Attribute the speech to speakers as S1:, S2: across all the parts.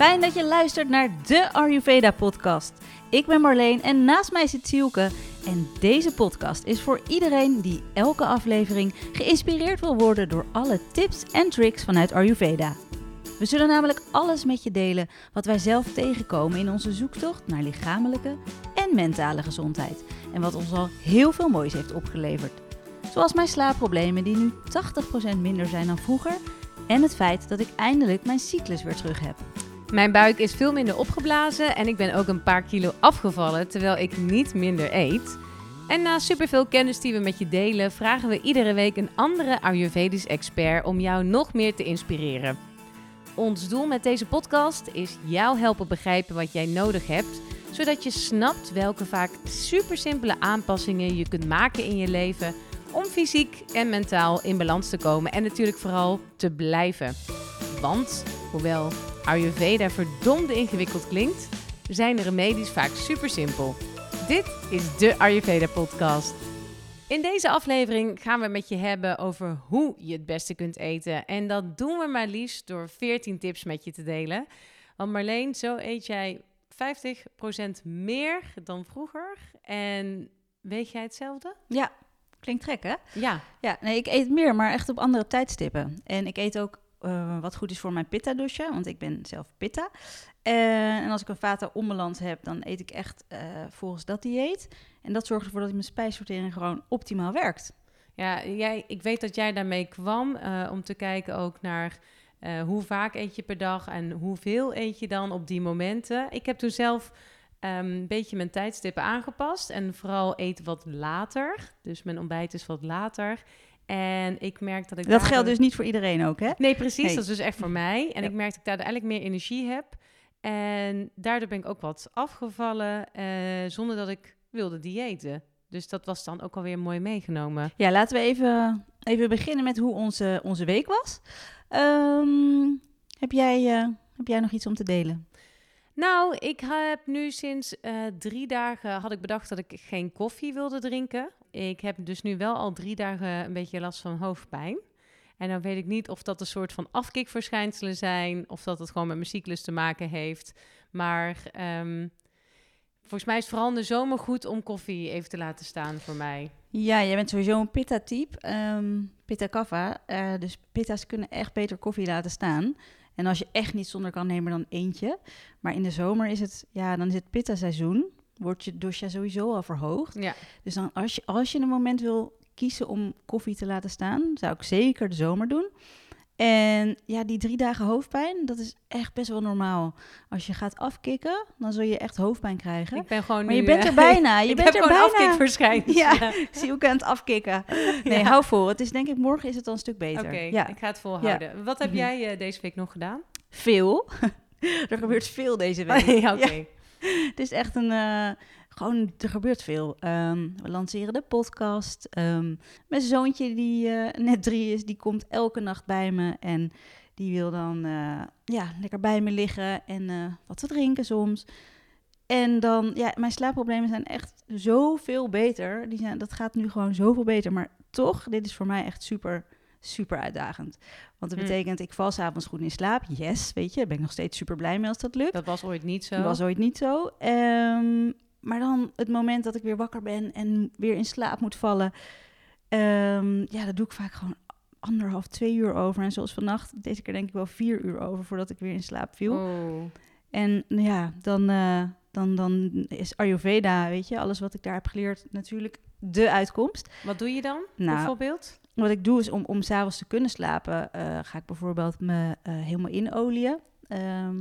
S1: Fijn dat je luistert naar de Ayurveda podcast. Ik ben Marleen en naast mij zit Sielke. En deze podcast is voor iedereen die elke aflevering geïnspireerd wil worden door alle tips en tricks vanuit Ayurveda. We zullen namelijk alles met je delen wat wij zelf tegenkomen in onze zoektocht naar lichamelijke en mentale gezondheid. En wat ons al heel veel moois heeft opgeleverd. Zoals mijn slaapproblemen die nu 80% minder zijn dan vroeger. En het feit dat ik eindelijk mijn cyclus weer terug heb.
S2: Mijn buik is veel minder opgeblazen en ik ben ook een paar kilo afgevallen terwijl ik niet minder eet. En na superveel kennis die we met je delen, vragen we iedere week een andere Ayurvedisch expert om jou nog meer te inspireren. Ons doel met deze podcast is jou helpen begrijpen wat jij nodig hebt, zodat je snapt welke vaak super simpele aanpassingen je kunt maken in je leven om fysiek en mentaal in balans te komen en natuurlijk vooral te blijven. Want hoewel Ayurveda verdomde ingewikkeld klinkt, zijn de remedies vaak super simpel. Dit is de Ayurveda podcast. In deze aflevering gaan we met je hebben over hoe je het beste kunt eten. En dat doen we maar liefst door 14 tips met je te delen. Want Marleen, zo eet jij 50% meer dan vroeger. En weet jij hetzelfde?
S1: Ja, klinkt gek hè?
S2: Ja.
S1: Ja, nee, ik eet meer, maar echt op andere tijdstippen. En ik eet ook uh, wat goed is voor mijn pitta-douche, want ik ben zelf pitta. Uh, en als ik een vata onbalans heb, dan eet ik echt uh, volgens dat dieet. En dat zorgt ervoor dat mijn spijsvertering gewoon optimaal werkt.
S2: Ja, jij, ik weet dat jij daarmee kwam om te kijken ook naar hoe vaak eet je per dag en hoeveel eet je dan op die momenten. Ik heb toen zelf um, een beetje mijn tijdstippen aangepast en vooral eten wat later. Dus mijn ontbijt is wat later. En ik merk dat ik.
S1: Dat geldt dus niet voor iedereen ook, hè?
S2: Nee, precies. Dat is dus echt voor mij. En ik merk dat ik daar eigenlijk meer energie heb. En daardoor ben ik ook wat afgevallen uh, zonder dat ik wilde diëten. Dus dat was dan ook alweer mooi meegenomen.
S1: Ja, laten we even, even beginnen met hoe onze, onze week was. Um, heb, jij, uh, heb jij nog iets om te delen?
S2: Nou, ik heb nu sinds uh, drie dagen had ik bedacht dat ik geen koffie wilde drinken. Ik heb dus nu wel al drie dagen een beetje last van hoofdpijn. En dan weet ik niet of dat een soort van afkikverschijnselen zijn, of dat het gewoon met mijn cyclus te maken heeft. Maar um, volgens mij is het vooral in de zomer goed om koffie even te laten staan voor mij.
S1: Ja, jij bent sowieso een pitta-type, um, pitta-kaffa. Uh, dus pitta's kunnen echt beter koffie laten staan. En als je echt niet zonder kan, neem er dan eentje. Maar in de zomer is het, ja, dan is het pitta-seizoen. Wordt je dosha sowieso al verhoogd.
S2: Ja.
S1: Dus dan als je, als je een moment wil kiezen om koffie te laten staan, zou ik zeker de zomer doen. En ja, die drie dagen hoofdpijn, dat is echt best wel normaal. Als je gaat afkicken, dan zul je echt hoofdpijn krijgen.
S2: Ik ben gewoon
S1: maar
S2: nu,
S1: je bent er bijna. Je
S2: ik
S1: bent
S2: heb
S1: er
S2: gewoon
S1: bijna.
S2: afkikverschijnselen.
S1: Ja, zie ook aan het afkicken. Nee,
S2: Ja.
S1: hou vol. Het is denk ik morgen is het al een stuk beter.
S2: Oké,
S1: ja,
S2: ik ga het volhouden. Wat heb
S1: Mhm.
S2: jij eh, deze week nog gedaan?
S1: veel. er gebeurt veel deze week.
S2: ja, oké.
S1: Het is echt een. eh, gewoon, er gebeurt veel. Ehm, we lanceren de podcast. Ehm, mijn zoontje, die eh, net drie is, die komt elke nacht bij me. En die wil dan eh, ja, lekker bij me liggen en wat te drinken soms. En dan, ja, mijn slaapproblemen zijn echt zoveel beter. Die zijn, dat gaat nu gewoon zoveel beter. Maar toch, dit is voor mij echt super, super uitdagend. Want dat
S2: Mm.
S1: betekent, ik val s'avonds goed in slaap. Yes, weet je, daar ben ik nog steeds super blij mee als dat lukt.
S2: Dat was ooit niet zo.
S1: Dat was ooit niet zo. Ehm, maar dan het moment dat ik weer wakker ben en weer in slaap moet vallen. ehm, ja, dat doe ik vaak gewoon anderhalf, twee uur over. En zoals vannacht, deze keer denk ik wel vier uur over voordat ik weer in slaap viel.
S2: Oh.
S1: En ja, dan, eh, dan, dan is Ayurveda, weet je, alles wat ik daar heb geleerd, natuurlijk de uitkomst.
S2: Wat doe je dan,
S1: Nou,
S2: bijvoorbeeld?
S1: Wat ik doe is om, om s'avonds te kunnen slapen, eh, ga ik bijvoorbeeld me eh, helemaal inolieën. ehm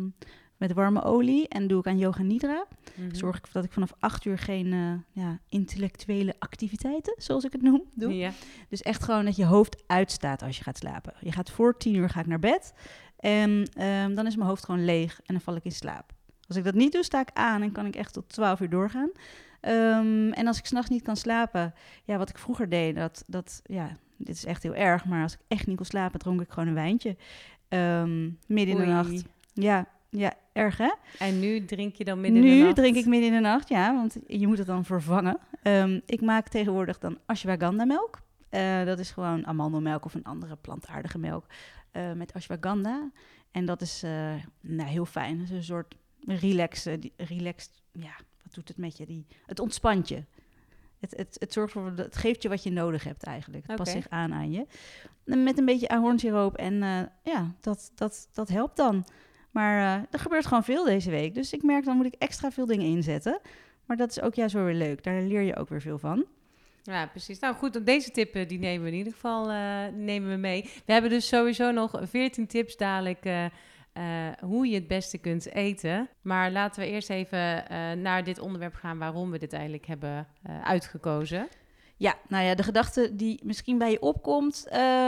S1: met warme olie en doe ik aan yoga nidra.
S2: Mhm.
S1: Zorg ik dat ik vanaf acht uur geen eh, ja, intellectuele activiteiten, zoals ik het noem, doe. Dus echt gewoon dat je hoofd uitstaat als je gaat slapen. Je gaat voor tien uur ga ik naar bed en ehm, dan is mijn hoofd gewoon leeg en dan val ik in slaap. Als ik dat niet doe, sta ik aan en kan ik echt tot 12 uur doorgaan. Ehm, en als ik s'nachts niet kan slapen, ja, wat ik vroeger deed, dat, dat, ja, dit is echt heel erg, maar als ik echt niet kon slapen, dronk ik gewoon een wijntje. Ehm, midden in de nacht. Ja, ja, erg hè?
S2: En nu drink je dan midden in de
S1: Nu
S2: nacht?
S1: drink ik midden in de nacht, ja, want je moet het dan vervangen. Ehm, ik maak tegenwoordig dan ashwagandha melk. Eh, dat is gewoon amandelmelk of een andere plantaardige melk eh, met ashwagandha. En dat is uh, nou, heel fijn. Het is een soort relax, uh, relaxed, ja, wat doet het met je? Die, het ontspant je. Het, het, het, zorgt voor, het geeft je wat je nodig hebt eigenlijk. Het past zich aan aan je. Met een beetje ahornsiroop en uh, ja, dat, dat, dat helpt dan. Maar uh, er gebeurt gewoon veel deze week. Dus ik merk, dan moet ik extra veel dingen inzetten. Maar dat is ook juist wel weer leuk. Daar leer je ook weer veel van.
S2: Ja, precies. Nou goed, deze tip die nemen we in ieder geval uh, nemen we mee. We hebben dus sowieso nog 14 tips dadelijk uh, hoe je het beste kunt eten. Maar laten we eerst even naar dit onderwerp gaan waarom we dit eigenlijk hebben uitgekozen.
S1: Ja, nou ja, de gedachte die misschien bij je opkomt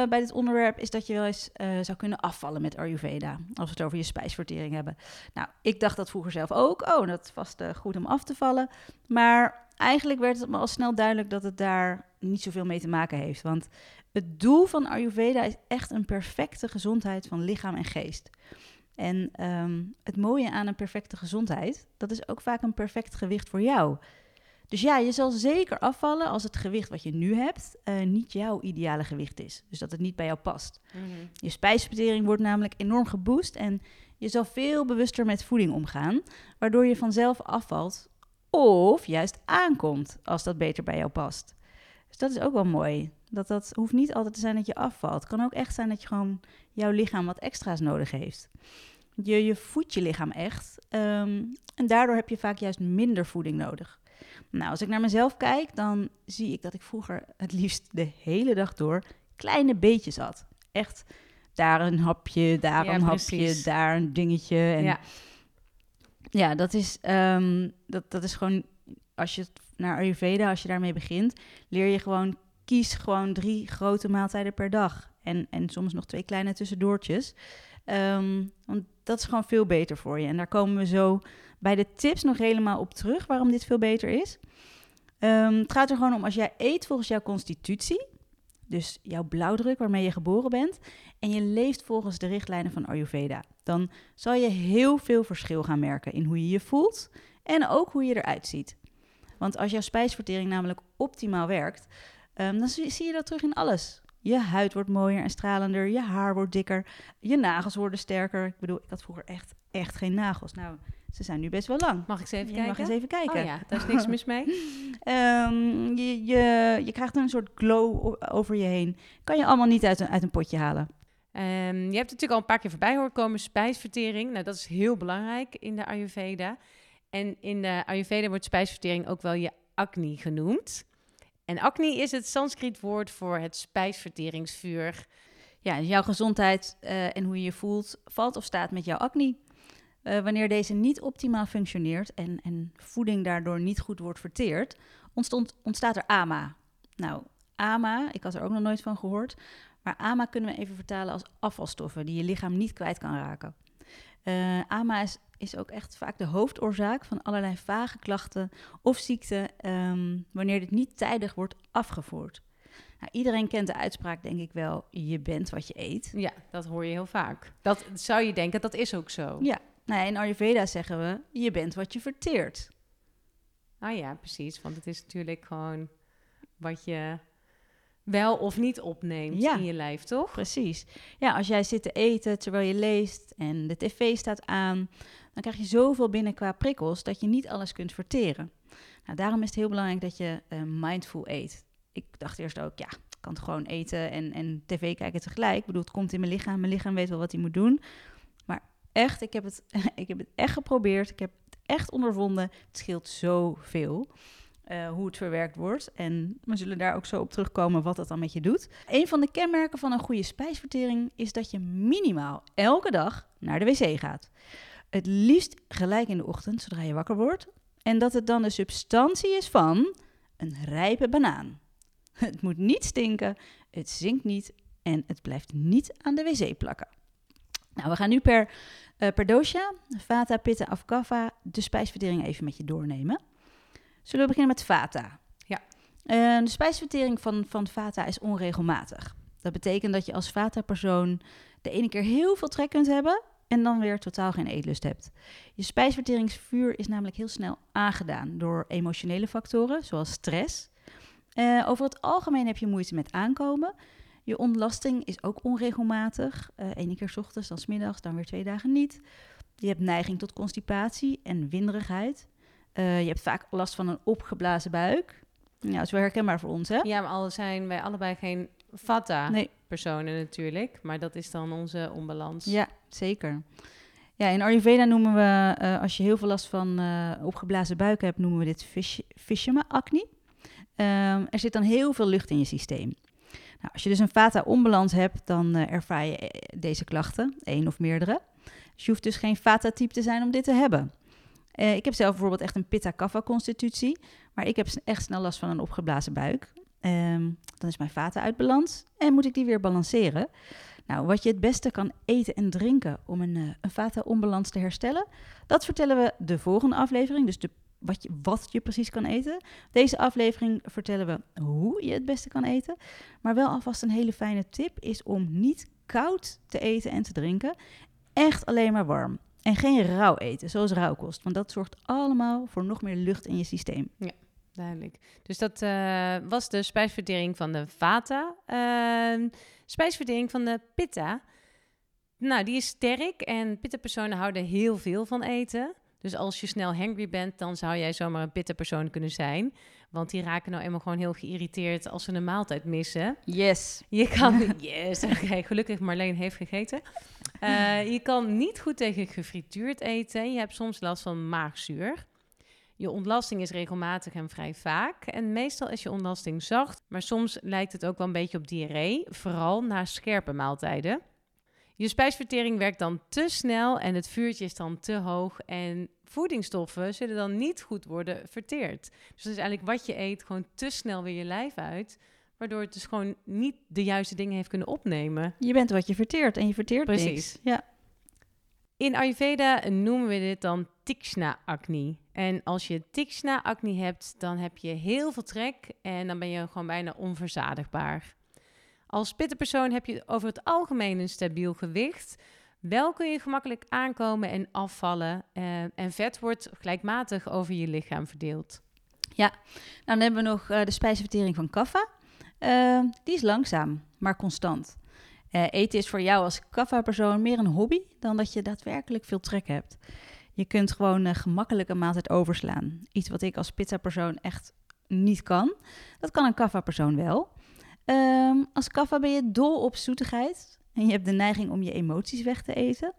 S1: bij dit onderwerp is dat je wel eens zou kunnen afvallen met Ayurveda. Als we het over je spijsvertering hebben. Nou, ik dacht dat vroeger zelf ook. Oh, dat was goed om af te vallen. Maar eigenlijk werd het me al snel duidelijk dat het daar niet zoveel mee te maken heeft. Want het doel van Ayurveda is echt een perfecte gezondheid van lichaam en geest. En um, het mooie aan een perfecte gezondheid, dat is ook vaak een perfect gewicht voor jou. Dus ja, je zal zeker afvallen als het gewicht wat je nu hebt uh, niet jouw ideale gewicht is. Dus dat het niet bij jou past. Mm -hmm. Je spijsvertering wordt namelijk enorm geboost en je zal veel bewuster met voeding omgaan, waardoor je vanzelf afvalt of juist aankomt als dat beter bij jou past. Dus dat is ook wel mooi. Dat, dat hoeft niet altijd te zijn dat je afvalt. Het kan ook echt zijn dat je gewoon jouw lichaam wat extra's nodig heeft. Je, je voedt je lichaam echt um, en daardoor heb je vaak juist minder voeding nodig. Nou, als ik naar mezelf kijk, dan zie ik dat ik vroeger het liefst de hele dag door kleine beetjes had. Echt daar een hapje, daar ja, een precies. hapje, daar een dingetje. En ja. ja, dat is, um, dat, dat is gewoon, als je naar Ayurveda, als je daarmee begint, leer je gewoon, kies gewoon drie grote maaltijden per dag. En, en soms nog twee kleine tussendoortjes. Um, want dat is gewoon veel beter voor je. En daar komen we zo bij de tips nog helemaal op terug waarom dit veel beter is. Um, het gaat er gewoon om als jij eet volgens jouw constitutie, dus jouw blauwdruk waarmee je geboren bent, en je leeft volgens de richtlijnen van Ayurveda, dan zal je heel veel verschil gaan merken in hoe je je voelt en ook hoe je eruit ziet. Want als jouw spijsvertering namelijk optimaal werkt, um, dan zie je dat terug in alles. Je huid wordt mooier en stralender, je haar wordt dikker, je nagels worden sterker. Ik bedoel, ik had vroeger echt, echt geen nagels. Nou, ze zijn nu best wel lang.
S2: Mag ik ze even
S1: je
S2: kijken?
S1: mag eens even kijken.
S2: Oh ja, daar is niks mis mee.
S1: um, je, je, je krijgt een soort glow over je heen. Kan je allemaal niet uit een, uit een potje halen.
S2: Um, je hebt natuurlijk al een paar keer voorbij horen komen, spijsvertering. Nou, dat is heel belangrijk in de Ayurveda. En in de Ayurveda wordt spijsvertering ook wel je acne genoemd. En acne is het Sanskriet woord voor het spijsverteringsvuur.
S1: Ja, jouw gezondheid uh, en hoe je je voelt valt of staat met jouw acne. Uh, wanneer deze niet optimaal functioneert en, en voeding daardoor niet goed wordt verteerd, ontstaat er AMA. Nou, AMA, ik had er ook nog nooit van gehoord, maar AMA kunnen we even vertalen als afvalstoffen die je lichaam niet kwijt kan raken. AMA is, is ook echt vaak de hoofdoorzaak van allerlei vage klachten of ziekten um, wanneer dit niet tijdig wordt afgevoerd. Nou, iedereen kent de uitspraak, denk ik wel, je bent wat je eet.
S2: Ja, dat hoor je heel vaak. Dat zou je denken, dat is ook zo.
S1: Ja, nou, in Ayurveda zeggen we, je bent wat je verteert.
S2: Ah ja, precies. Want het is natuurlijk gewoon wat je wel of niet opneemt
S1: ja,
S2: in je lijf, toch?
S1: Precies. Ja, als jij zit te eten terwijl je leest en de tv staat aan, dan krijg je zoveel binnen qua prikkels dat je niet alles kunt verteren. Nou, daarom is het heel belangrijk dat je uh, mindful eet. Ik dacht eerst ook, ja, ik kan het gewoon eten en, en tv kijken tegelijk. Ik bedoel, het komt in mijn lichaam. Mijn lichaam weet wel wat hij moet doen echt, ik heb, het, ik heb het echt geprobeerd. Ik heb het echt ondervonden. Het scheelt zoveel. Uh, hoe het verwerkt wordt. En we zullen daar ook zo op terugkomen wat dat dan met je doet. Een van de kenmerken van een goede spijsvertering is dat je minimaal elke dag naar de wc gaat. Het liefst gelijk in de ochtend, zodra je wakker wordt. En dat het dan de substantie is van een rijpe banaan. Het moet niet stinken, het zinkt niet en het blijft niet aan de wc plakken. Nou, we gaan nu per, uh, per dosha, vata, pitta of de spijsvertering even met je doornemen. Zullen we beginnen met vata?
S2: Ja.
S1: Uh, de spijsvertering van, van vata is onregelmatig. Dat betekent dat je als vata-persoon de ene keer heel veel trek kunt hebben en dan weer totaal geen eetlust hebt. Je spijsverteringsvuur is namelijk heel snel aangedaan door emotionele factoren, zoals stress. Uh, over het algemeen heb je moeite met aankomen Je ontlasting is ook onregelmatig. Eén ene keer s ochtends, dan s middags, dan weer twee dagen niet. Je hebt neiging tot constipatie en winderigheid. Eh, je hebt vaak last van een opgeblazen buik. Ja, dat is wel herkenbaar voor ons, hè?
S2: Ja, maar al zijn wij allebei geen Vata-personen natuurlijk. Maar dat is dan onze onbalans.
S1: Ja, zeker. Ja, in Ayurveda noemen we, uh, als je heel veel last van uh, opgeblazen buik hebt, noemen we dit Vishama acne. Um, er zit dan heel veel lucht in je systeem. Nou, als je dus een Vata-onbalans hebt, dan uh, ervaar je deze klachten, één of meerdere. Dus je hoeft dus geen Vata-type te zijn om dit te hebben. Uh, ik heb zelf bijvoorbeeld echt een Pitta-Kapha-constitutie, maar ik heb echt snel last van een opgeblazen buik. Um, dan is mijn Vata uit balans en moet ik die weer balanceren. Nou, wat je het beste kan eten en drinken om een, uh, een Vata-onbalans te herstellen, dat vertellen we de volgende aflevering. Dus de, wat, je, wat je precies kan eten. Deze aflevering vertellen we hoe je het beste kan eten. Maar wel alvast een hele fijne tip is om niet koud te eten en te drinken. Echt alleen maar warm. En geen rauw eten, zoals rauwkost. Want dat zorgt allemaal voor nog meer lucht in je systeem.
S2: Ja, duidelijk. Dus dat uh, was de spijsvertering van de Vata. Uh, spijsvertering van de Pitta. Nou, die is sterk en Pitta-personen houden heel veel van eten. Dus als je snel hangry bent, dan zou jij zomaar een Pitta-persoon kunnen zijn. Want die raken nou eenmaal gewoon heel geïrriteerd als ze een maaltijd missen.
S1: Yes.
S2: Je kan... yes, oké. Okay, gelukkig Marleen heeft gegeten. Uh, je kan niet goed tegen gefrituurd eten. Je hebt soms last van maagzuur. Je ontlasting is regelmatig en vrij vaak. En meestal is je ontlasting zacht, maar soms lijkt het ook wel een beetje op diarree, vooral na scherpe maaltijden. Je spijsvertering werkt dan te snel en het vuurtje is dan te hoog en voedingsstoffen zullen dan niet goed worden verteerd. Dus dat is eigenlijk wat je eet gewoon te snel weer je lijf uit, waardoor het dus gewoon niet de juiste dingen heeft kunnen opnemen.
S1: Je bent wat je verteert en je verteert
S2: Precies.
S1: niks. Ja.
S2: In Ayurveda noemen we dit dan Tikshna-acne. En als je Tikshna-acne hebt, dan heb je heel veel trek en dan ben je gewoon bijna onverzadigbaar. Als pittenpersoon heb je over het algemeen een stabiel gewicht. Wel kun je gemakkelijk aankomen en afvallen. Uh, en vet wordt gelijkmatig over je lichaam verdeeld.
S1: Ja, nou, dan hebben we nog uh, de spijsvertering van kaffa. Uh, die is langzaam, maar constant. Eten is voor jou als kaffa-persoon meer een hobby dan dat je daadwerkelijk veel trek hebt. Je kunt gewoon gemakkelijk een maaltijd overslaan. Iets wat ik als pizza-persoon echt niet kan. Dat kan een kaffa-persoon wel. Um, als kaffa ben je dol op zoetigheid en je hebt de neiging om je emoties weg te eten.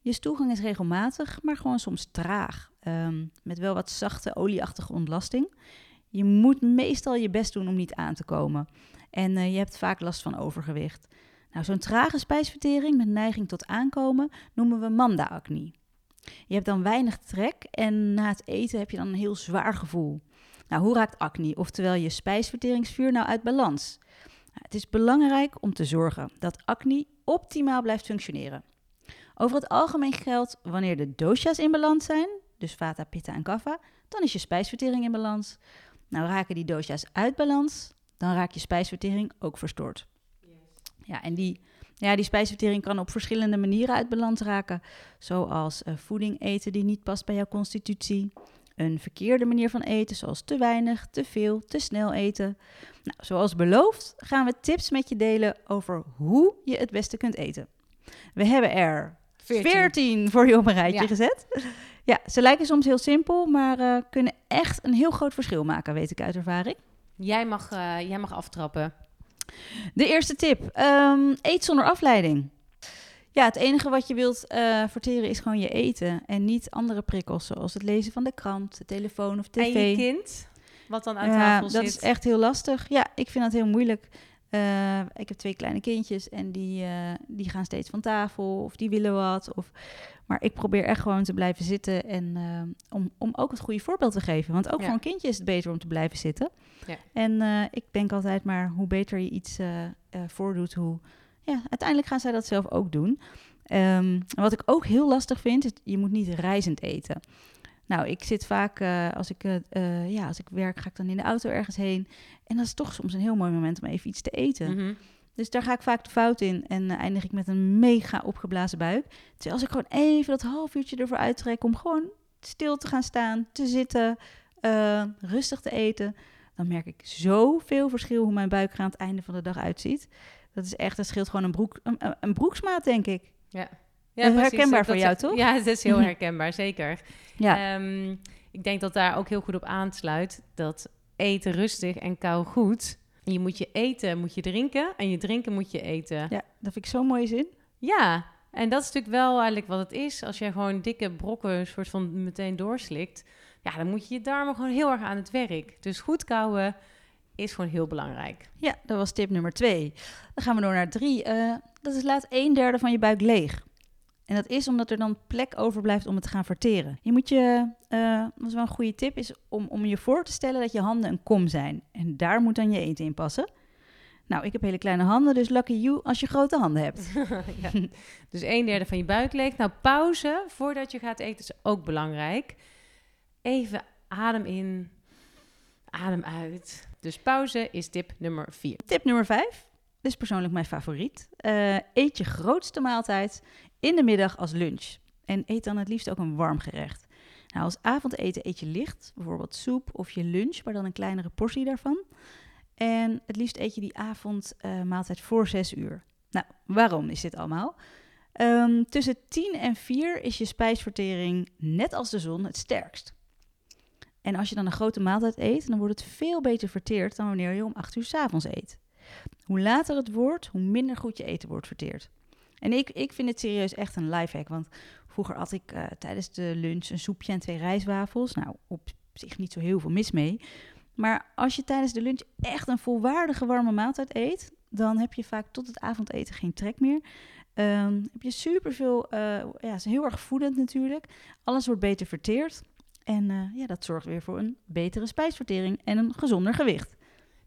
S1: Je stoelgang is regelmatig, maar gewoon soms traag. Um, met wel wat zachte, olieachtige ontlasting. Je moet meestal je best doen om niet aan te komen. En uh, je hebt vaak last van overgewicht. Nou, zo'n trage spijsvertering met neiging tot aankomen noemen we manda-acne. Je hebt dan weinig trek en na het eten heb je dan een heel zwaar gevoel. Nou, hoe raakt acne, oftewel je spijsverteringsvuur, nou uit balans? Het is belangrijk om te zorgen dat acne optimaal blijft functioneren. Over het algemeen geldt wanneer de dosha's in balans zijn, dus vata, pitta en kapha, dan is je spijsvertering in balans. Nou, raken die dosha's uit balans, dan raakt je spijsvertering ook verstoord. Ja, en die, ja, die spijsvertering kan op verschillende manieren uit balans raken. Zoals uh, voeding eten die niet past bij jouw constitutie. Een verkeerde manier van eten, zoals te weinig, te veel, te snel eten. Nou, zoals beloofd gaan we tips met je delen over hoe je het beste kunt eten. We hebben er 14, 14 voor je op een rijtje ja. gezet. Ja, ze lijken soms heel simpel, maar uh, kunnen echt een heel groot verschil maken, weet ik uit ervaring.
S2: Jij mag, uh, jij mag aftrappen.
S1: De eerste tip: um, eet zonder afleiding. Ja, het enige wat je wilt uh, verteren is gewoon je eten en niet andere prikkels zoals het lezen van de krant, de telefoon of tv.
S2: En je kind, wat dan aan
S1: ja,
S2: tafel
S1: dat
S2: zit.
S1: is echt heel lastig. Ja, ik vind dat heel moeilijk. Uh, ik heb twee kleine kindjes en die, uh, die gaan steeds van tafel of die willen wat. Of... Maar ik probeer echt gewoon te blijven zitten en uh, om, om ook het goede voorbeeld te geven. Want ook ja. voor een kindje is het beter om te blijven zitten.
S2: Ja.
S1: En ik denk altijd maar hoe beter je iets voordoet, hoe... Ja, uiteindelijk gaan zij dat zelf ook doen. Um, wat ik ook heel lastig vind, is je moet niet reizend eten. Nou, ik zit vaak, uh, als, ik, uh, ja, als ik werk, ga ik dan in de auto ergens heen. En dat is toch soms een heel mooi moment om even iets te eten.
S2: Mhm.
S1: Dus daar ga ik vaak de fout in en eindig ik met een mega opgeblazen buik. Terwijl als ik gewoon even dat half uurtje ervoor uittrek om gewoon stil te gaan staan, te zitten, rustig te eten, dan merk ik zoveel verschil hoe mijn buik er aan het einde van de dag uitziet. Dat is echt, dat scheelt gewoon een, broek, een, broeksmaat, denk ik.
S2: Ja.
S1: Dat
S2: precies.
S1: herkenbaar
S2: Dat-
S1: voor jou, toch?
S2: Ja, het is heel herkenbaar, zeker.
S1: Ja,
S2: Ehm, ik denk dat daar ook heel goed op aansluit dat eten rustig en kou goed. Je moet je eten, moet je drinken en je drinken moet je eten.
S1: ja, dat vind ik zo'n mooie zin.
S2: Ja, en dat is natuurlijk wel eigenlijk wat het is. Als je gewoon dikke brokken soort van meteen doorslikt, ja, dan moet je je darmen gewoon heel erg aan het werk. Dus goed kauwen is gewoon heel belangrijk.
S1: Ja, dat was tip nummer twee. Dan gaan we door naar drie. Eh, dat is laat een derde van je buik leeg. En dat is omdat er dan plek overblijft om het te gaan verteren. Je moet je, eh wat wel een goede tip is, om, om je voor te stellen dat je handen een kom zijn. En daar moet dan je eten in passen. Nou, ik heb hele kleine handen, dus lucky you als je grote handen hebt.
S2: ja. Dus een derde van je buik leeg. Nou, pauze voordat je gaat eten is ook belangrijk. Even adem in, adem uit. Dus pauze is tip nummer vier.
S1: Tip nummer vijf. Dit is persoonlijk mijn favoriet. Eh, eet je grootste maaltijd in de middag als lunch. En eet dan het liefst ook een warm gerecht. Nou, als avondeten eet je licht, bijvoorbeeld soep of je lunch, maar dan een kleinere portie daarvan. En het liefst eet je die avondmaaltijd voor zes uur. Nou, waarom is dit allemaal? Ehm, tussen 10 en 4 is je spijsvertering net als de zon het sterkst. En als je dan een grote maaltijd eet, dan wordt het veel beter verteerd dan wanneer je om 8 uur 's avonds eet. Hoe later het wordt, hoe minder goed je eten wordt verteerd. En ik, ik vind het serieus echt een lifehack. Want vroeger at ik eh, tijdens de lunch een soepje en twee rijstwafels. Nou, op zich niet zo heel veel mis mee. Maar als je tijdens de lunch echt een volwaardige warme maaltijd eet, dan heb je vaak tot het avondeten geen trek meer. Ehm, heb je superveel, eh ja, is heel erg voedend natuurlijk. Alles wordt beter verteerd. En eh, ja, dat zorgt weer voor een betere spijsvertering en een gezonder gewicht.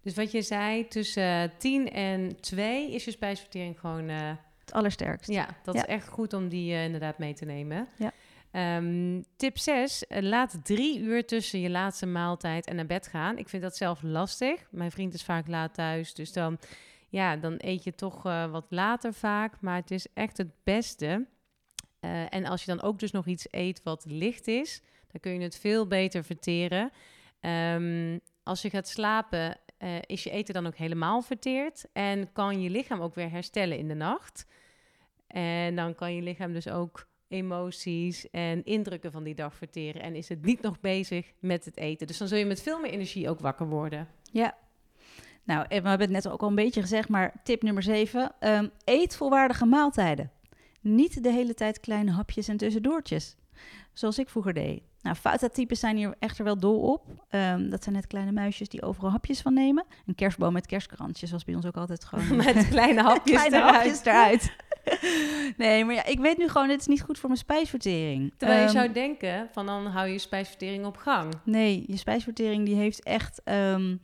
S2: Dus wat je zei, tussen 10 en 2 is je spijsvertering gewoon... eh,
S1: Het allersterkst.
S2: ja, dat
S1: Ja.
S2: is echt goed om die eh, inderdaad mee te nemen.
S1: Ja.
S2: Ehm, tip 6. laat drie uur tussen je laatste maaltijd en naar bed gaan. Ik vind dat zelf lastig. Mijn vriend is vaak laat thuis, dus dan, ja, dan eet je toch eh, wat later vaak. Maar het is echt het beste. Eh, en als je dan ook dus nog iets eet wat licht is, dan kun je het veel beter verteren. Ehm, als je gaat slapen, eh, is je eten dan ook helemaal verteerd. En kan je lichaam ook weer herstellen in de nacht. En dan kan je lichaam dus ook emoties en indrukken van die dag verteren. En is het niet nog bezig met het eten. Dus dan zul je met veel meer energie ook wakker worden.
S1: Ja. Nou, we hebben het net ook al een beetje gezegd, maar tip nummer 7. eet volwaardige maaltijden. Niet de hele tijd kleine hapjes en tussendoortjes. Zoals ik vroeger deed. Nou, Fouta-types zijn hier echter wel dol op. Ehm, dat zijn net kleine muisjes die overal hapjes van nemen. Een kerstboom met kerstkrantjes was bij ons ook altijd gewoon...
S2: Met kleine hapjes
S1: kleine
S2: eruit.
S1: hapjes eruit. nee, maar ja, ik weet nu gewoon, dit is niet goed voor mijn spijsvertering.
S2: Terwijl je
S1: Ehm,
S2: zou denken, van dan hou je je spijsvertering op gang.
S1: Nee, je spijsvertering die heeft echt. ehm,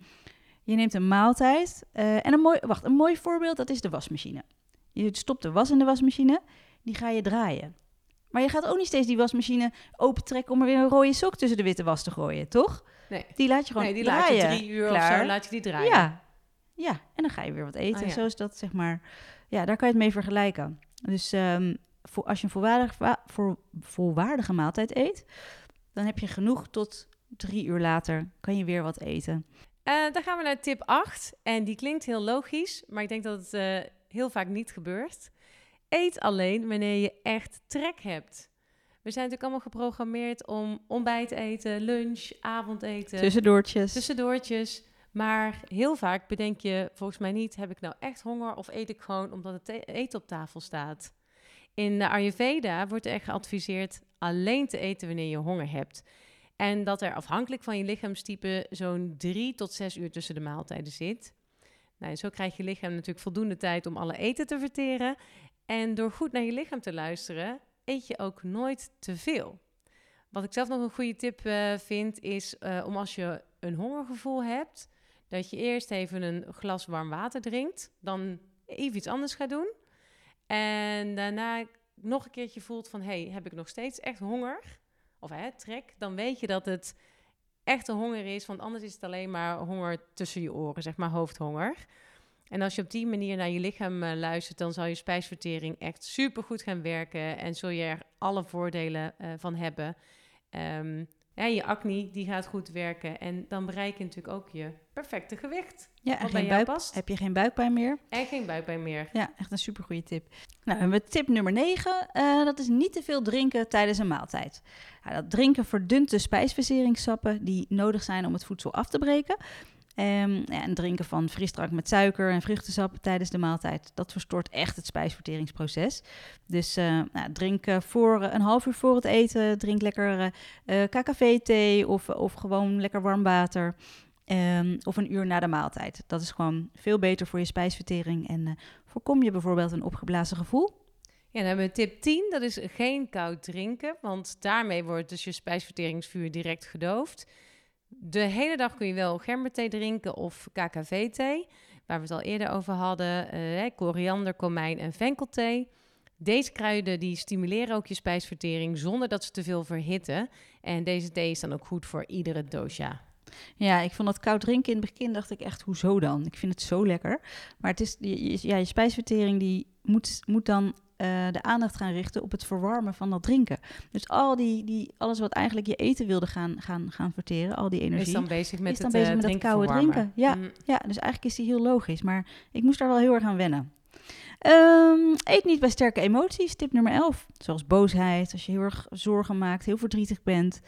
S1: je neemt een maaltijd. eh, en een mooi, wacht, een mooi voorbeeld, dat is de wasmachine. Je stopt de was in de wasmachine, die ga je draaien. Maar je gaat ook niet steeds die wasmachine opentrekken om er weer een rode sok tussen de witte was te gooien, toch?
S2: Nee,
S1: Die laat je gewoon
S2: nee die laat je
S1: draaien.
S2: drie uur
S1: Klaar.
S2: of zo laat je die draaien.
S1: Ja. ja, en dan ga je weer wat eten.
S2: Ah, ja.
S1: Zo is dat, zeg maar. Ja, daar kan je het mee vergelijken. Dus ehm, voor, als je een volwaardige, va- voor, volwaardige maaltijd eet, dan heb je genoeg tot drie uur later. Kan je weer wat eten.
S2: Eh, dan gaan we naar tip 8. En die klinkt heel logisch, maar ik denk dat het eh, heel vaak niet gebeurt. Eet alleen wanneer je echt trek hebt. We zijn natuurlijk allemaal geprogrammeerd om ontbijt te eten, lunch, avondeten,
S1: Tussendoortjes.
S2: tussendoortjes. Maar heel vaak bedenk je volgens mij niet, heb ik nou echt honger of eet ik gewoon omdat het te- eten op tafel staat? In de Ayurveda wordt er geadviseerd alleen te eten wanneer je honger hebt. En dat er afhankelijk van je lichaamstype zo'n drie tot zes uur tussen de maaltijden zit. Nou, zo krijgt je lichaam natuurlijk voldoende tijd om alle eten te verteren. En door goed naar je lichaam te luisteren, eet je ook nooit te veel. Wat ik zelf nog een goede tip eh, vind, is eh, om als je een hongergevoel hebt, dat je eerst even een glas warm water drinkt, dan even iets anders gaat doen. En daarna nog een keertje voelt van, hey, heb ik nog steeds echt honger? Of hè, trek, dan weet je dat het echte honger is, want anders is het alleen maar honger tussen je oren, zeg maar hoofdhonger. En als je op die manier naar je lichaam eh, luistert, dan zal je spijsvertering echt super goed gaan werken en zul je er alle voordelen eh, van hebben. Ehm, Ja, je acne die gaat goed werken. En dan bereik je natuurlijk ook je perfecte gewicht.
S1: Ja, en geen buik,
S2: past.
S1: heb je geen buikpijn meer?
S2: En geen buikpijn meer.
S1: Ja, echt een supergoeie tip. Nou, hebben we tip nummer 9. dat is niet te veel drinken tijdens een maaltijd. Ja, dat drinken verdunt de spijsverteringssappen die nodig zijn om het voedsel af te breken. Ja, en drinken van frisdrank met suiker en vruchtensap tijdens de maaltijd, dat verstoort echt het spijsverteringsproces. Dus eh nou, drink eh, voor, een half uur voor het eten, drink lekker eh, eh, KKV-thee of, of gewoon lekker warm water. Ehm, of een uur na de maaltijd. Dat is gewoon veel beter voor je spijsvertering en eh, voorkom je bijvoorbeeld een opgeblazen gevoel.
S2: Ja, dan hebben we tip 10. Dat is geen koud drinken. Want daarmee wordt dus je spijsverteringsvuur direct gedoofd. De hele dag kun je wel gemberthee drinken of KKV-thee. Waar we het al eerder over hadden. eh, koriander, komijn en venkelthee. Deze kruiden die stimuleren ook je spijsvertering zonder dat ze te veel verhitten. En deze thee is dan ook goed voor iedere dosha.
S1: Ja, ik vond dat koud drinken in het begin dacht ik echt, hoezo dan? Ik vind het zo lekker. Maar het is, ja, je spijsvertering die moet, moet dan eh, de aandacht gaan richten op het verwarmen van dat drinken. Dus al die, die, alles wat eigenlijk je eten wilde gaan, gaan, gaan verteren, al die energie.
S2: Is dan bezig met
S1: is dan
S2: het
S1: bezig
S2: eh,
S1: met dat koude
S2: verwarmen.
S1: drinken. Ja.
S2: Mm.
S1: Ja, dus eigenlijk is die heel logisch. Maar ik moest daar wel heel erg aan wennen. Ehm, eet niet bij sterke emoties. Tip nummer 11. Zoals boosheid, als je heel erg zorgen maakt, heel verdrietig bent.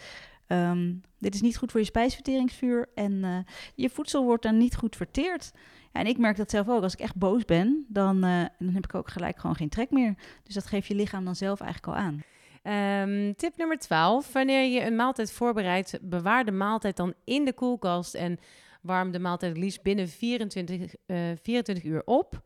S1: Ehm, dit is niet goed voor je spijsverteringsvuur. En eh, je voedsel wordt dan niet goed verteerd. En ik merk dat zelf ook. Als ik echt boos ben, dan, eh, dan heb ik ook gelijk gewoon geen trek meer. Dus dat geeft je lichaam dan zelf eigenlijk al aan.
S2: Ehm, tip nummer 12. Wanneer je een maaltijd voorbereidt, bewaar de maaltijd dan in de koelkast en warm de maaltijd het liefst binnen 24, eh, 24 uur op.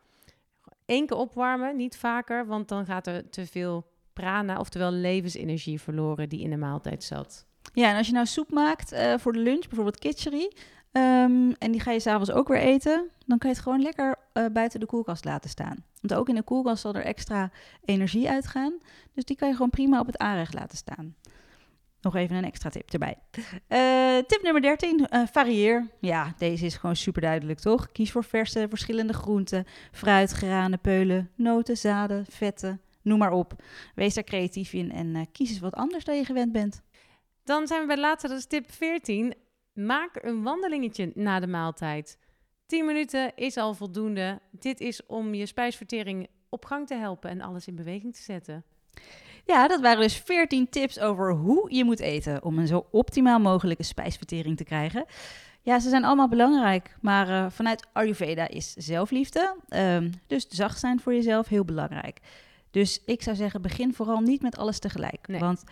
S2: Eén keer opwarmen, niet vaker, want dan gaat er te veel prana, oftewel levensenergie verloren die in de maaltijd zat.
S1: Ja, en als je nou soep maakt eh, voor de lunch, bijvoorbeeld kitchery, ehm, en die ga je s'avonds ook weer eten, dan kan je het gewoon lekker eh, buiten de koelkast laten staan. Want ook in de koelkast zal er extra energie uitgaan, dus die kan je gewoon prima op het aanrecht laten staan. Nog even een extra tip erbij. Eh, tip nummer 13, eh, varieer. Ja, deze is gewoon super duidelijk, toch? Kies voor verse, verschillende groenten, fruit, granen, peulen, noten, zaden, vetten, noem maar op. Wees daar creatief in en kies eens wat anders dan je gewend bent.
S2: Dan zijn we bij de laatste, dat is tip 14. Maak een wandelingetje na de maaltijd. 10 minuten is al voldoende. Dit is om je spijsvertering op gang te helpen en alles in beweging te zetten.
S1: Ja, dat waren dus 14 tips over hoe je moet eten om een zo optimaal mogelijke spijsvertering te krijgen. Ja, ze zijn allemaal belangrijk, maar eh, vanuit Ayurveda is zelfliefde, ehm, dus zacht zijn voor jezelf, heel belangrijk. Dus ik zou zeggen, begin vooral niet met alles tegelijk,
S2: Nee.
S1: want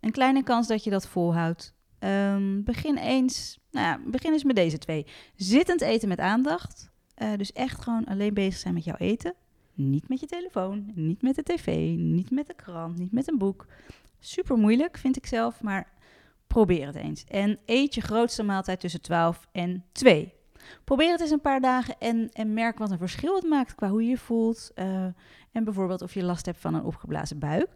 S1: een kleine kans dat je dat volhoudt. Ehm, begin eens, nou ja, begin eens met deze twee. Zittend eten met aandacht, eh, dus echt gewoon alleen bezig zijn met jouw eten. Niet met je telefoon, niet met de tv, niet met de krant, niet met een boek. Super moeilijk, vind ik zelf, maar probeer het eens. En eet je grootste maaltijd tussen 12 en 2. Probeer het eens een paar dagen en, en merk wat een verschil het maakt qua hoe je je voelt. eh, en bijvoorbeeld of je last hebt van een opgeblazen buik.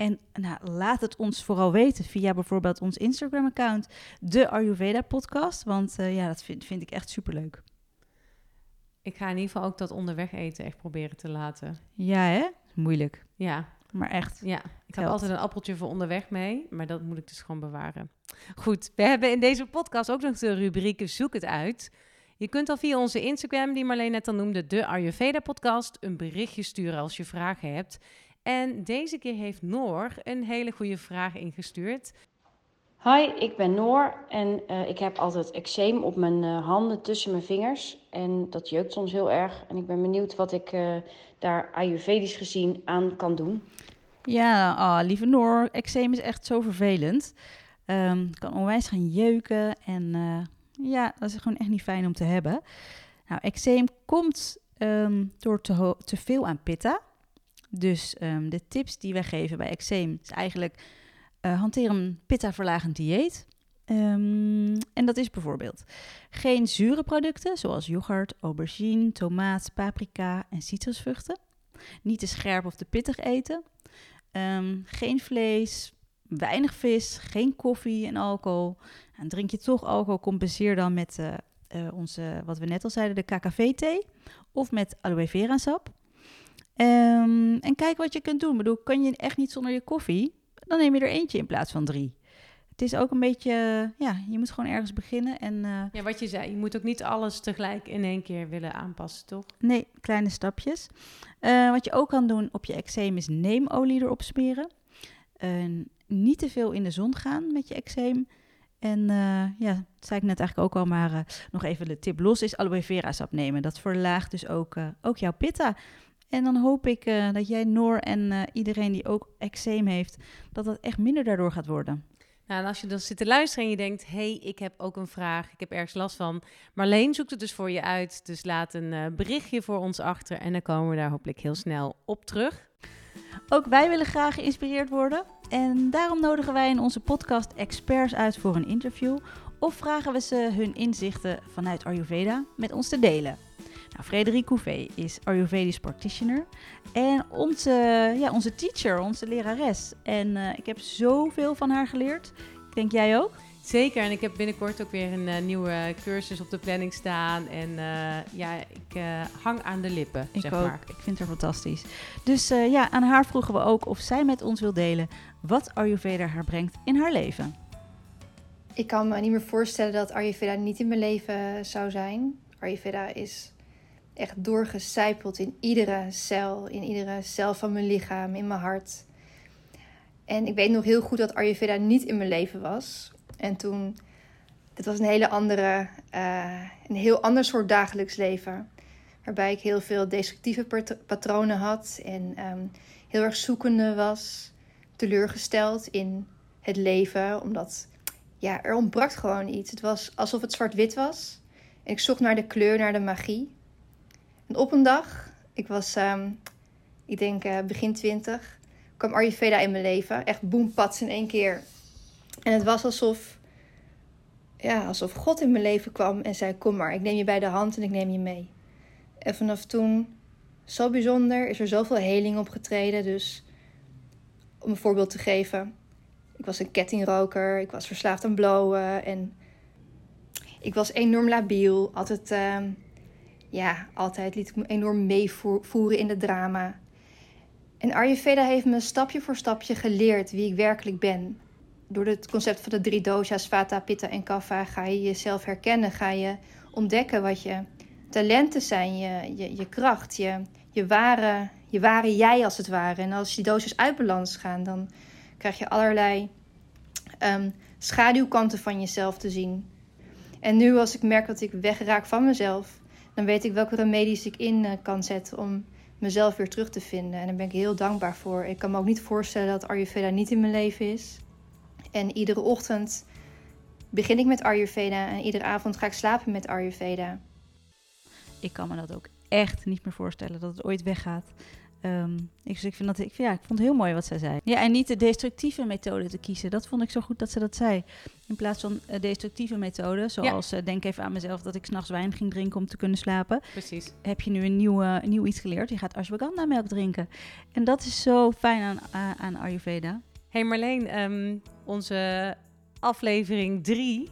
S1: En nou, laat het ons vooral weten via bijvoorbeeld ons Instagram-account, de Ayurveda podcast. Want eh, ja, dat vind, vind ik echt superleuk.
S2: Ik ga in ieder geval ook dat onderweg eten echt proberen te laten.
S1: Ja, hè? Moeilijk,
S2: Ja,
S1: maar echt.
S2: ja. Ik heb altijd een appeltje voor onderweg mee, maar dat moet ik dus gewoon bewaren. Goed, we hebben in deze podcast ook nog de rubriek Zoek het uit. Je kunt al via onze Instagram, die Marleen net al noemde, de Ayurveda podcast, een berichtje sturen als je vragen hebt. En deze keer heeft Noor een hele goede vraag ingestuurd.
S3: Hi, ik ben Noor en eh, ik heb altijd eczeem op mijn eh, handen tussen mijn vingers. En dat jeukt soms heel erg. En ik ben benieuwd wat ik eh, daar ayurvedisch gezien aan kan doen.
S1: Ja, ah, lieve Noor, eczeem is echt zo vervelend. Ehm, het kan onwijs gaan jeuken en eh, ja, dat is gewoon echt niet fijn om te hebben. Nou, eczeem komt ehm, door te, te veel aan pitta. Dus ehm, de tips die wij geven bij eczeem is eigenlijk eh, hanteer een pitta-verlagend dieet. Ehm, en dat is bijvoorbeeld geen zure producten zoals yoghurt, aubergine, tomaat, paprika en citrusvruchten. Niet te scherp of te pittig eten. Ehm, geen vlees, weinig vis, geen koffie en alcohol. En drink je toch alcohol, compenseer dan met eh, eh, onze, wat we net al zeiden, de KKV-thee. Of met aloe vera sap. Ehm, en kijk wat je kunt doen. Ik bedoel, kan je echt niet zonder je koffie? Dan neem je er eentje in plaats van drie. het is ook een beetje, ja, je moet gewoon ergens beginnen. En, eh,
S2: Ja, wat je zei, je moet ook niet alles tegelijk in één keer willen aanpassen, toch?
S1: nee, kleine stapjes. Eh, wat je ook kan doen op je eczeem is neemolie erop smeren. Niet te veel in de zon gaan met je eczeem. En eh, ja, dat zei ik net eigenlijk ook al, maar nog even de tip los is aloe vera sap nemen. Dat verlaagt dus ook, ook jouw pitta. En dan hoop ik eh, dat jij, Noor en eh, iedereen die ook eczeem heeft, dat dat echt minder daardoor gaat worden.
S2: Nou, en als je dan zit te luisteren en je denkt, hé, hey, ik heb ook een vraag, ik heb ergens last van. Marleen zoekt het dus voor je uit, dus laat een eh, berichtje voor ons achter en dan komen we daar hopelijk heel snel op terug.
S1: Ook wij willen graag geïnspireerd worden. En daarom nodigen wij in onze podcast experts uit voor een interview. Of vragen we ze hun inzichten vanuit Ayurveda met ons te delen. Nou, Couvé is Ayurvedisch practitioner. En onze, ja, onze teacher, onze lerares. En eh, ik heb zoveel van haar geleerd. Ik denk jij ook?
S2: Zeker, en ik heb binnenkort ook weer een eh, nieuwe cursus op de planning staan. En eh, ja, ik eh, hang aan de lippen,
S1: Ik
S2: zeg
S1: ook.
S2: maar.
S1: Ik vind haar fantastisch. Dus eh, ja, aan haar vroegen we ook of zij met ons wil delen wat Ayurveda haar brengt in haar leven.
S4: Ik kan me niet meer voorstellen dat Ayurveda niet in mijn leven zou zijn. Ayurveda is echt doorgecijpeld in iedere cel, in iedere cel van mijn lichaam, in mijn hart. En ik weet nog heel goed dat Ayurveda niet in mijn leven was. En toen, dit was een hele andere, eh, een heel ander soort dagelijks leven. Waarbij ik heel veel destructieve pat- patronen had en ehm, heel erg zoekende was, teleurgesteld in het leven, omdat ja, er ontbrak gewoon iets. Het was alsof het zwart-wit was. En ik zocht naar de kleur, naar de magie. En op een dag, ik was, ehm, ik denk eh, begin twintig, kwam Ayurveda in mijn leven. Echt boempats in één keer. En het was alsof, ja, alsof God in mijn leven kwam en zei: Kom maar, ik neem je bij de hand en ik neem je mee. En vanaf toen, zo bijzonder, is er zoveel heling opgetreden. Dus om een voorbeeld te geven. Ik was een kettingroker, ik was verslaafd aan blowen en ik was enorm labiel. Altijd, ehm, ja, altijd liet ik me enorm meevoeren in het drama. En Ayurveda heeft me stapje voor stapje geleerd wie ik werkelijk ben. Door het concept van de drie dosha's, Vata, Pitta en Kapha, ga je jezelf herkennen. Ga je ontdekken wat je talenten zijn, je, je, kracht, je, je, ware, je ware jij als het ware. En als die dosha's uit balans gaan, dan krijg je allerlei ehm, schaduwkanten van jezelf te zien. En nu als ik merk dat ik wegraak van mezelf, dan weet ik welke remedies ik in eh, kan zetten om mezelf weer terug te vinden. En daar ben ik heel dankbaar voor. Ik kan me ook niet voorstellen dat Ayurveda niet in mijn leven is. En iedere ochtend begin ik met Ayurveda en iedere avond ga ik slapen met Ayurveda.
S1: Ik kan me dat ook echt niet meer voorstellen dat het ooit weggaat. Ehm, ik, dus ik, vind dat, ik, ja, ik vond het heel mooi wat zij zei. Ja, en niet de destructieve methode te kiezen. Dat vond ik zo goed dat ze dat zei. In plaats van eh, destructieve methoden, zoals eh, denk even aan mezelf dat ik s'nachts wijn ging drinken om te kunnen slapen.
S2: Precies.
S1: Heb je nu een nieuw, nieuw iets geleerd? Je gaat ashwagandha melk drinken. En dat is zo fijn aan, aan- aan Ayurveda.
S2: Hey Marleen, ehm, onze aflevering 3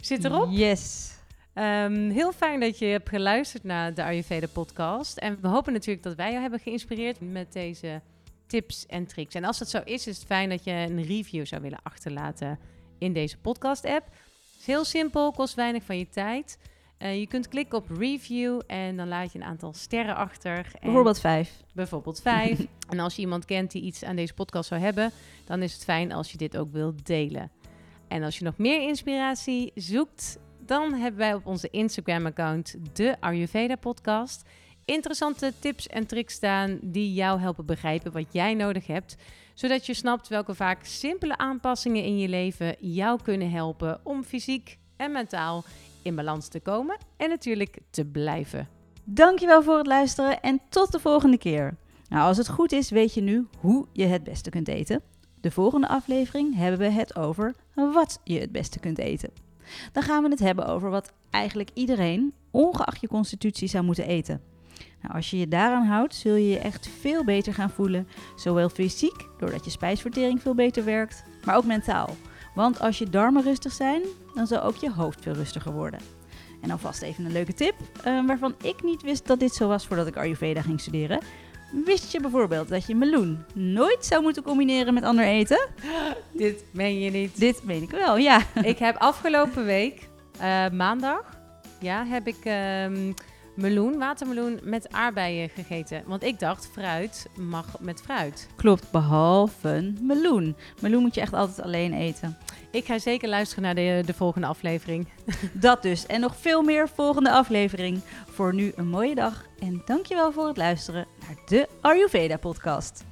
S2: zit erop.
S1: Yes.
S2: Ehm, heel fijn dat je hebt geluisterd naar de Ayurveda podcast. En we hopen natuurlijk dat wij jou hebben geïnspireerd met deze tips en tricks. En als dat zo is, is het fijn dat je een review zou willen achterlaten in deze podcast app. Het is heel simpel, kost weinig van je tijd. Eh, je kunt klikken op review en dan laat je een aantal sterren achter. En
S1: Bijvoorbeeld vijf.
S2: bijvoorbeeld vijf. en als je iemand kent die iets aan deze podcast zou hebben, dan is het fijn als je dit ook wilt delen. En als je nog meer inspiratie zoekt, dan hebben wij op onze Instagram-account de Ayurveda Podcast interessante tips en tricks staan die jou helpen begrijpen wat jij nodig hebt, zodat je snapt welke vaak simpele aanpassingen in je leven jou kunnen helpen om fysiek en mentaal in balans te komen en natuurlijk te blijven.
S1: Dankjewel voor het luisteren en tot de volgende keer. Nou, als het goed is, weet je nu hoe je het beste kunt eten. De volgende aflevering hebben we het over wat je het beste kunt eten. Dan gaan we het hebben over wat eigenlijk iedereen, ongeacht je constitutie, zou moeten eten. Nou, als je je daaraan houdt, zul je je echt veel beter gaan voelen. Zowel fysiek, doordat je spijsvertering veel beter werkt, maar ook mentaal. Want als je darmen rustig zijn, dan zal ook je hoofd veel rustiger worden. En alvast even een leuke tip, eh, waarvan ik niet wist dat dit zo was voordat ik Ayurveda ging studeren. Wist je bijvoorbeeld dat je meloen nooit zou moeten combineren met ander eten?
S2: Dit meen je niet.
S1: Dit weet ik wel, ja.
S2: ik heb afgelopen week, eh, maandag, ja, heb ik ehm, meloen, watermeloen met aardbeien gegeten. Want ik dacht, fruit mag met fruit.
S1: Klopt, behalve meloen. Meloen moet je echt altijd alleen eten.
S2: Ik ga zeker luisteren naar de, de volgende aflevering.
S1: Dat dus. En nog veel meer volgende aflevering. Voor nu een mooie dag. En dankjewel voor het luisteren naar de Ayurveda podcast.